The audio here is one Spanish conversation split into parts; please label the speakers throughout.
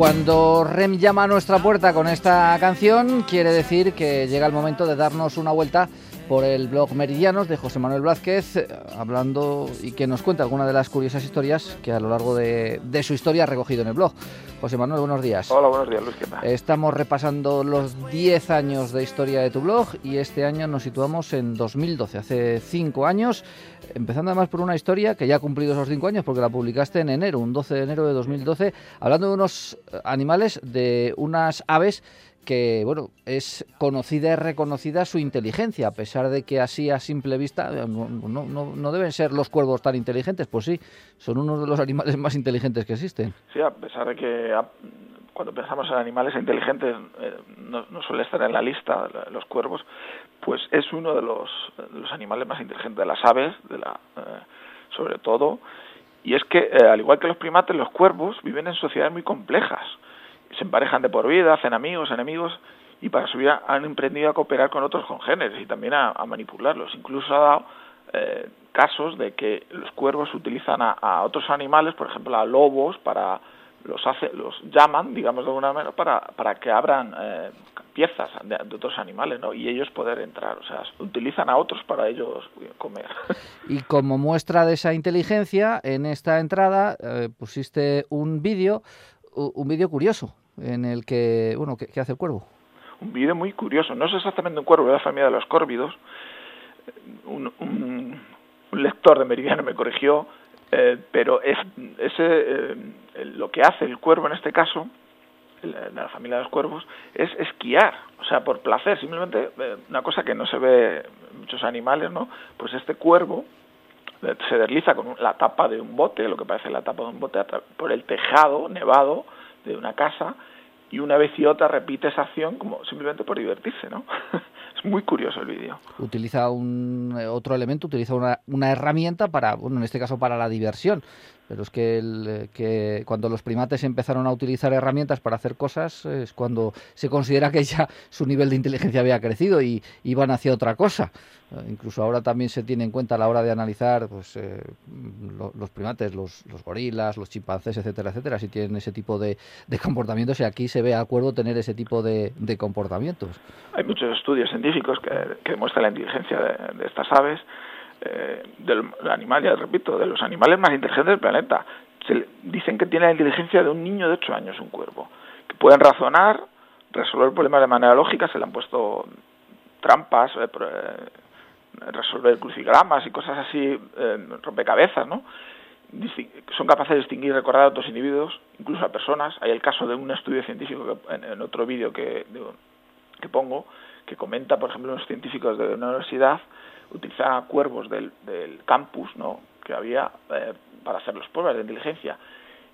Speaker 1: Cuando Rem llama a nuestra puerta con esta canción, quiere decir que llega el momento de darnos una vuelta por el blog Meridianos de José Manuel Blázquez, eh, hablando y que nos cuenta alguna de las curiosas historias que a lo largo de, su historia ha recogido en el blog. José Manuel, buenos días.
Speaker 2: Hola, buenos días, Luis. ¿qué tal?
Speaker 1: Estamos repasando los 10 años de historia de tu blog y este año nos situamos en 2012, hace 5 años, empezando además por una historia que ya ha cumplido esos 5 años porque la publicaste en enero, un 12 de enero de 2012, hablando de unos animales, de unas aves que bueno es conocida y reconocida su inteligencia, a pesar de que así a simple vista eh, no, no, no, deben ser los cuervos tan inteligentes, pues sí, son uno de los animales más inteligentes que existen.
Speaker 2: Sí, a pesar de que cuando pensamos en animales inteligentes eh, no, suele estar en la lista los cuervos, pues es uno de los, animales más inteligentes de las aves, de la, eh, sobre todo, y es que al igual que los primates, los cuervos viven en sociedades muy complejas se emparejan de por vida, hacen amigos, enemigos, y para su vida han emprendido a cooperar con otros congéneres y también a, manipularlos. Incluso ha dado eh, casos de que los cuervos utilizan a, otros animales, por ejemplo a lobos, para los hace, los llaman, digamos de alguna manera, para, para que abran eh, piezas de, otros animales, ¿no? Y ellos poder entrar, o sea, utilizan a otros para ellos comer.
Speaker 1: Y como muestra de esa inteligencia, en esta entrada eh, pusiste un vídeo, un vídeo curioso, en el que, bueno, ¿qué, hace el cuervo?
Speaker 2: Un vídeo muy curioso, no es exactamente un cuervo, es la familia de los córvidos. Un, un, lector de Meridiano me corrigió, eh, pero es ese, eh, lo que hace el cuervo en este caso, de la familia de los cuervos, es esquiar, o sea, por placer, simplemente eh, una cosa que no se ve en muchos animales, ¿no? Pues este cuervo se desliza con la tapa de un bote, lo que parece la tapa de un bote, por el tejado nevado de una casa y una vez y otra repite esa acción como simplemente por divertirse, ¿no? es muy curioso el vídeo.
Speaker 1: Utiliza un eh, otro elemento, utiliza una, una herramienta para, bueno, en este caso para la diversión, pero es que, el, eh, que cuando los primates empezaron a utilizar herramientas para hacer cosas es cuando se considera que ya su nivel de inteligencia había crecido y iban hacia otra cosa. Eh, incluso ahora también se tiene en cuenta a la hora de analizar pues, eh, los primates, los, gorilas, los chimpancés, etcétera, etcétera, si tienen ese tipo de, comportamientos y aquí se ve a acuerdo tener ese tipo de, comportamientos.
Speaker 2: Hay muchos estudios científicos que, demuestran la inteligencia de, estas aves, eh, del animal, ya repito, de los animales más inteligentes del planeta. Se, dicen que tiene la inteligencia de un niño de 8 años, un cuervo, que pueden razonar, resolver problemas de manera lógica, se le han puesto trampas, resolver crucigramas y cosas así, eh, rompecabezas, ¿no? son capaces de distinguir y recordar a otros individuos, incluso a personas. Hay el caso de un estudio científico que, en, otro vídeo que, que pongo, que comenta, por ejemplo, unos científicos de una universidad utilizaban cuervos del, del campus, ¿no? Que había eh, para hacer las pruebas de inteligencia.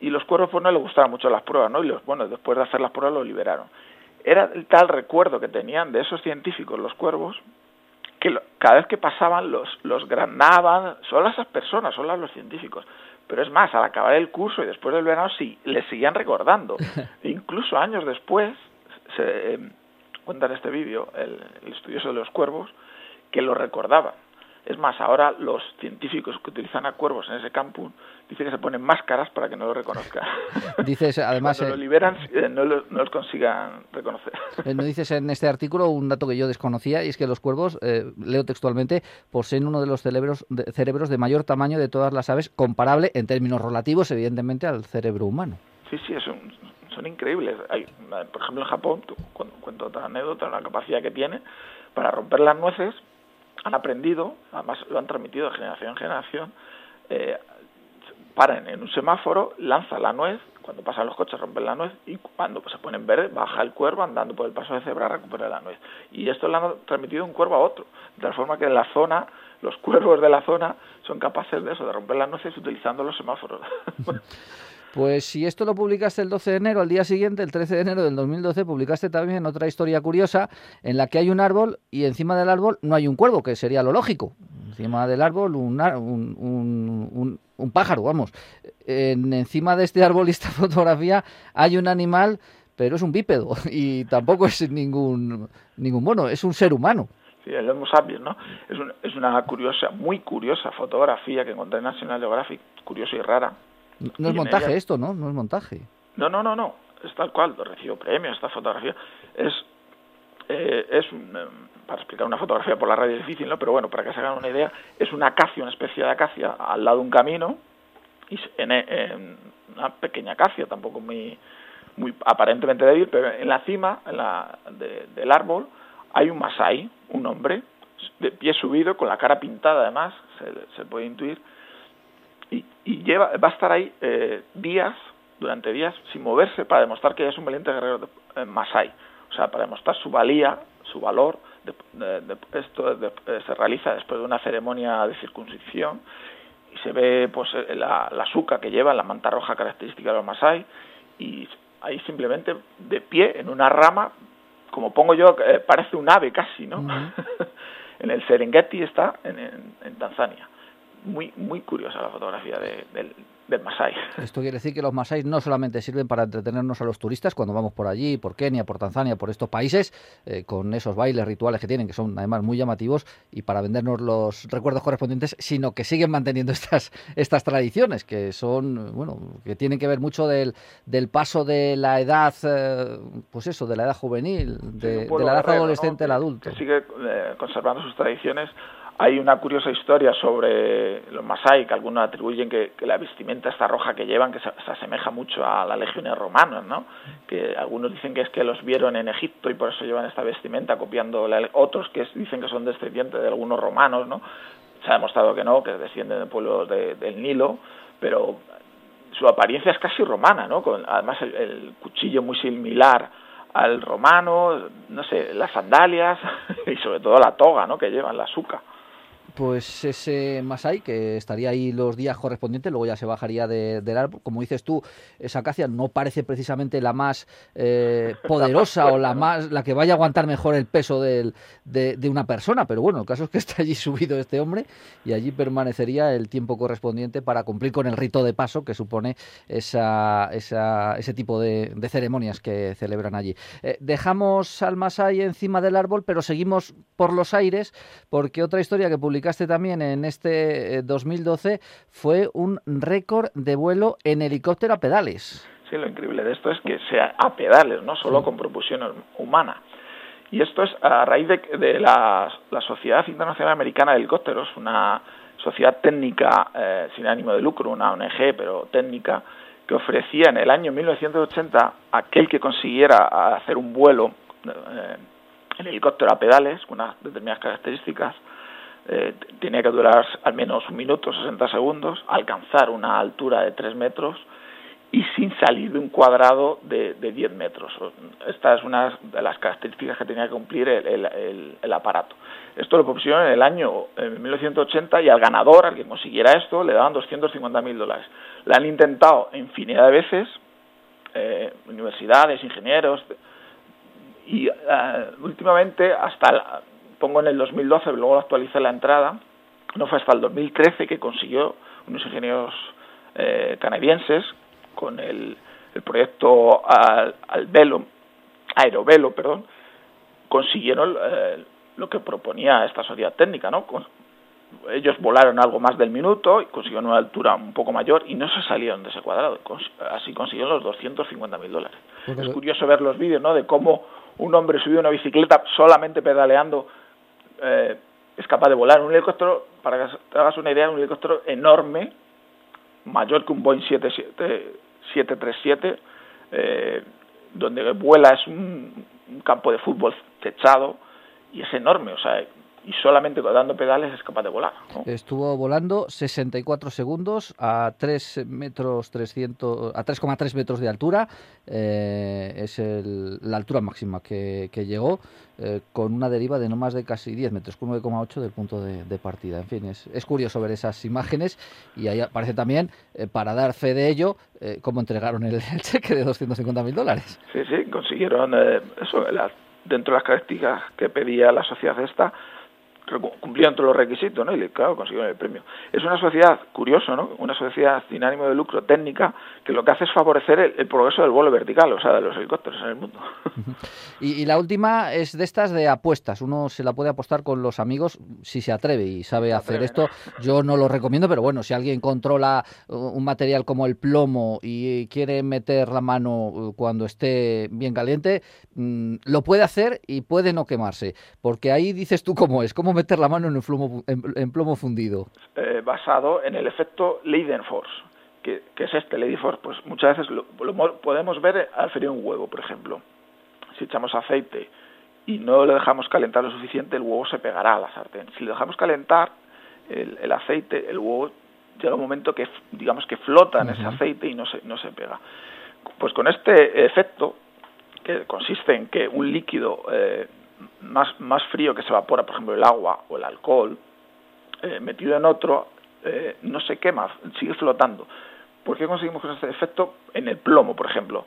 Speaker 2: Y los cuervos pues no les gustaban mucho las pruebas, ¿no? Y los, bueno, después de hacer las pruebas los liberaron. Era el tal recuerdo que tenían de esos científicos, los cuervos, que cada vez que pasaban los, los granaban, solo esas personas, solo los científicos. Pero es más, al acabar el curso y después del verano, sí, les seguían recordando. E incluso años después, se eh, cuenta en este vídeo el, el estudioso de los cuervos, que lo recordaban. Es más, ahora los científicos que utilizan a cuervos en ese campus dicen que se ponen máscaras para que no lo reconozcan.
Speaker 1: Dices, además...
Speaker 2: Cuando lo liberan eh, no, lo, los consigan reconocer.
Speaker 1: Eh, no dices en este artículo un dato que yo desconocía y es que los cuervos, eh, leo textualmente, poseen uno de los cerebros de, cerebros de mayor tamaño de todas las aves, comparable en términos relativos, evidentemente, al cerebro humano.
Speaker 2: Sí, sí, son, son increíbles. Hay, por ejemplo, en Japón, cuento otra anécdota, la capacidad que tiene para romper las nueces han aprendido, además lo han transmitido de generación en generación, eh, paran en un semáforo, lanza la nuez, cuando pasan los coches rompen la nuez y cuando se pone en verde baja el cuervo andando por el paso de cebra recupera la nuez. Y esto lo han transmitido un cuervo a otro, de tal forma que en la zona, los cuervos de la zona son capaces de eso, de romper las nueces utilizando los semáforos.
Speaker 1: Pues si esto lo publicaste el 12 de enero, al día siguiente, el 13 de enero del 2012, publicaste también otra historia curiosa en la que hay un árbol y encima del árbol no hay un cuervo, que sería lo lógico. Encima del árbol un, un, un, pájaro, vamos. En, encima de este árbol y esta fotografía hay un animal, pero es un bípedo y tampoco es ningún, ningún mono, es un ser humano.
Speaker 2: Sí, el Homo ¿no? Es, es una curiosa, muy curiosa fotografía que encontré en National Geographic, curiosa y rara
Speaker 1: no es montaje esto, ¿no? No es montaje.
Speaker 2: No, no, no, no. Es tal cual. Recibió premio esta fotografía. Es, eh, es eh, para explicar una fotografía por la radio es difícil, ¿no? Pero bueno, para que se hagan una idea, es una acacia, una especie de acacia al lado de un camino y en, una pequeña acacia, tampoco muy, muy aparentemente débil, pero en la cima en la, del árbol hay un masai, un hombre, de pie subido, con la cara pintada además, se, se puede intuir, y, y lleva, va a estar ahí eh, días, durante días, sin moverse para demostrar que es un valiente guerrero de, eh, Masai. O sea, para demostrar su valía, su valor. De, esto eh, se realiza después de una ceremonia de circuncisión y se ve pues la, la suca que lleva, la manta roja característica de los Masai y ahí simplemente de pie en una rama, como pongo yo, parece un ave casi, ¿no? en el Serengeti está en, en Tanzania muy, muy curiosa la fotografía del, del Masai.
Speaker 1: Esto quiere decir que los Masai no solamente sirven para entretenernos a los turistas cuando vamos por allí, por Kenia, por Tanzania, por estos países, eh, con esos bailes rituales que tienen, que son además muy llamativos, y para vendernos los recuerdos correspondientes, sino que siguen manteniendo estas, estas tradiciones, que son, bueno, que tienen que ver mucho del, del paso de la edad, eh, pues eso, de la edad juvenil, de, la edad adolescente al adulto.
Speaker 2: Que sigue eh, conservando sus tradiciones hay una curiosa historia sobre los Masai, que algunos atribuyen que, la vestimenta esta roja que llevan, que se, asemeja mucho a las legiones romanas, ¿no? Que algunos dicen que es que los vieron en Egipto y por eso llevan esta vestimenta, copiando la, otros que dicen que son descendientes de algunos romanos, ¿no? Se ha demostrado que no, que descienden del pueblo del Nilo, pero su apariencia es casi romana, ¿no? Con, además el cuchillo muy similar al romano, no sé, las sandalias y sobre todo la toga, ¿no? Que llevan, la suca
Speaker 1: pues ese Masai, que estaría ahí los días correspondientes, luego ya se bajaría de, del árbol. Como dices tú, esa acacia no parece precisamente la más eh, poderosa o la más la que vaya a aguantar mejor el peso de, una persona, pero bueno, el caso es que está allí subido este hombre y allí permanecería el tiempo correspondiente para cumplir con el rito de paso que supone esa, ese tipo de, ceremonias que celebran allí. Eh, dejamos al Masai encima del árbol, pero seguimos por los aires porque otra historia que publica también en este 2012 eh, fue un récord de vuelo en helicóptero a pedales.
Speaker 2: Sí, lo increíble de esto es que sea a pedales, no solo con propulsión humana. Y esto es a raíz de, la, Sociedad Internacional Americana de Helicópteros, una sociedad técnica eh, sin ánimo de lucro, una ONG, pero técnica, que ofrecía en el año 1980 a aquel que consiguiera hacer un vuelo eh, en helicóptero a pedales, con unas determinadas características, eh, tenía que durar al menos un minuto, 60 segundos, alcanzar una altura de 3 metros y sin salir de un cuadrado de, de 10 metros. Esta es una de las características que tenía que cumplir el, aparato. Esto lo propusieron en el año 1980 y al ganador, al que consiguiera esto, le daban 250 mil dólares. La han intentado infinidad de veces, eh, universidades, ingenieros, y eh, últimamente hasta pongo en el 2012, luego actualicé la entrada, no fue hasta el 2013 que consiguió unos ingenieros eh, canadienses con el, proyecto al, al, velo, aerovelo, perdón, consiguieron eh, lo que proponía esta sociedad técnica, ¿no? ellos volaron algo más del minuto y consiguieron una altura un poco mayor y no se salieron de ese cuadrado. Así consiguieron los 250 mil dólares. Es curioso ver los vídeos, ¿no? De cómo un hombre subió una bicicleta solamente pedaleando eh, es capaz de volar un helicóptero, para que te hagas una idea, un helicóptero enorme, mayor que un Boeing 737, eh, donde vuela es un, campo de fútbol techado y es enorme, o sea, y solamente dando pedales es capaz de volar.
Speaker 1: Estuvo volando 64 segundos a 3 metros 300, a 3,3 metros de altura. Eh, es la altura máxima que, llegó eh, con una deriva de no más de casi 10 metros, 9,8 del punto de, partida. En fin, es, curioso ver esas imágenes y ahí aparece también, eh, para dar fe de ello, cómo entregaron el, cheque de 250.000 dólares.
Speaker 2: Sí, sí, consiguieron eso, dentro de las características que pedía la sociedad esta, cumplían todos los requisitos, ¿no? Y claro, consiguieron el premio. Es una sociedad, curioso, ¿no? Una sociedad sin ánimo de lucro técnica que lo que hace es favorecer el, progreso del vuelo vertical, o sea, de los helicópteros en el mundo.
Speaker 1: Y, la última es de estas de apuestas. Uno se la puede apostar con los amigos si se atreve y sabe hacer esto. Yo no lo recomiendo, pero bueno, si alguien controla uh, un material como el plomo y quiere meter la mano uh, cuando esté bien caliente, mm, lo puede hacer y puede no quemarse. Porque ahí dices tú cómo es, cómo meter la mano en, plomo, en, plomo fundido?
Speaker 2: Eh, basado en el efecto Leidenforce. Que, que es este Leidenforce, pues muchas veces lo, podemos ver al ferir un huevo, por ejemplo. Si echamos aceite y no lo dejamos calentar lo suficiente, el huevo se pegará a la sartén. Si lo dejamos calentar, el, aceite, el huevo llega un momento que, digamos, que flota en ese aceite y no se, no se pega. Pues con este efecto, que consiste en que un líquido eh, más, más frío que se evapora, por ejemplo, el agua o el alcohol, eh, metido en otro, eh, no se quema, sigue flotando. ¿Por qué conseguimos con este efecto? En el plomo, por ejemplo.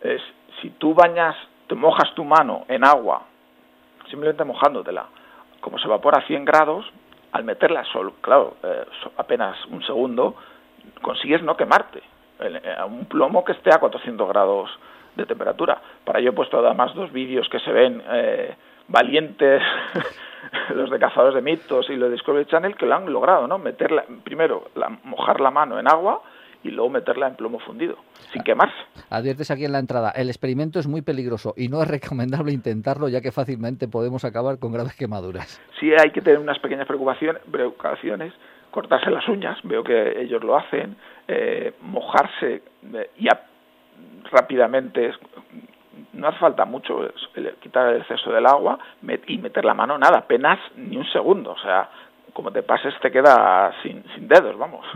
Speaker 2: Es, si tú bañas, te mojas tu mano en agua, simplemente mojándotela, como se evapora a 100 grados, al meterla solo, claro, eh, apenas un segundo, consigues no quemarte. A un plomo que esté a 400 grados de temperatura. Para ello he puesto además dos vídeos que se ven eh, valientes, los de cazadores de mitos y los de Discovery Channel, que lo han logrado, ¿no? Meterla, primero mojar la mano en agua y luego meterla en plomo fundido, sin quemarse.
Speaker 1: Adviertes aquí en la entrada, el experimento es muy peligroso y no es recomendable intentarlo ya que fácilmente podemos acabar con graves quemaduras.
Speaker 2: Sí hay que tener unas pequeñas preocupaciones, preocupaciones cortarse las uñas, veo que ellos lo hacen, eh, mojarse eh, y rápidamente, no hace falta mucho, quitar el exceso del agua y meter la mano, nada, apenas ni un segundo, o sea, como te pases te queda sin, sin dedos, vamos.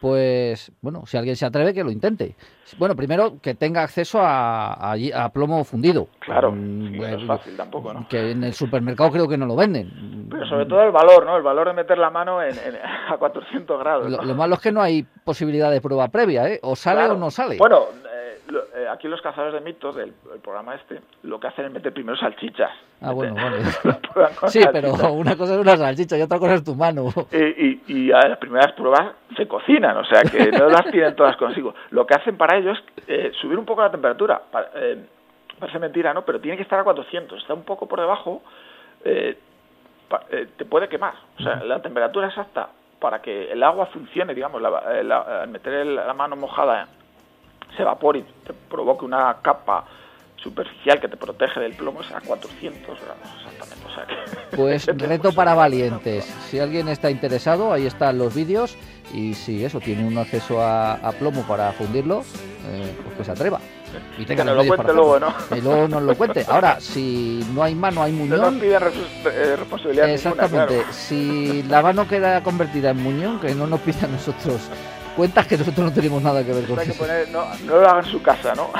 Speaker 1: Pues bueno, si alguien se atreve que lo intente. Bueno, primero que tenga acceso a, a, plomo fundido.
Speaker 2: Claro, mm, no es fácil tampoco, ¿no?
Speaker 1: Que en el supermercado creo que no lo venden.
Speaker 2: Pero sobre todo el valor, ¿no? El valor de meter la mano en, a 400 grados.
Speaker 1: Lo, malo es que no hay posibilidad de prueba previa, ¿eh? O sale o no sale.
Speaker 2: Bueno, eh, aquí los cazadores de mitos del programa este, lo que hacen es meter primero salchichas.
Speaker 1: Ah, bueno, vale. sí, pero una cosa es una salchicha y otra cosa es tu mano.
Speaker 2: Y, y, a las primeras pruebas se cocinan, o sea que no las tienen todas consigo. Lo que hacen para ellos es eh, subir un poco la temperatura. Eh, parece mentira, ¿no? Pero tiene que estar a 400. Está un poco por debajo, te puede quemar. O sea, la temperatura exacta para que el agua funcione, digamos, al meter la mano mojada se evapore y te provoque una capa superficial que te protege del plomo es a 400 grados exactamente. O sea que
Speaker 1: pues reto para valientes. Si alguien está interesado, ahí están los vídeos y si eso tiene un acceso a, plomo para fundirlo, eh, pues que se atreva.
Speaker 2: Y tenga que nos lo cuente luego, ¿no?
Speaker 1: Y luego nos lo cuente. Ahora, si no hay mano, hay muñón.
Speaker 2: No piden eh, responsabilidad
Speaker 1: Exactamente. Si la mano queda convertida en muñón, que no nos pida a nosotros cuentas que nosotros no tenemos nada que ver con
Speaker 2: eso. no, no lo hagan en su casa, ¿no?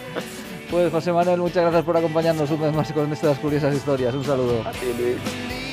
Speaker 1: pues José Manuel, muchas gracias por acompañarnos un vez más con estas curiosas historias. Un saludo.
Speaker 2: A ti, Luis.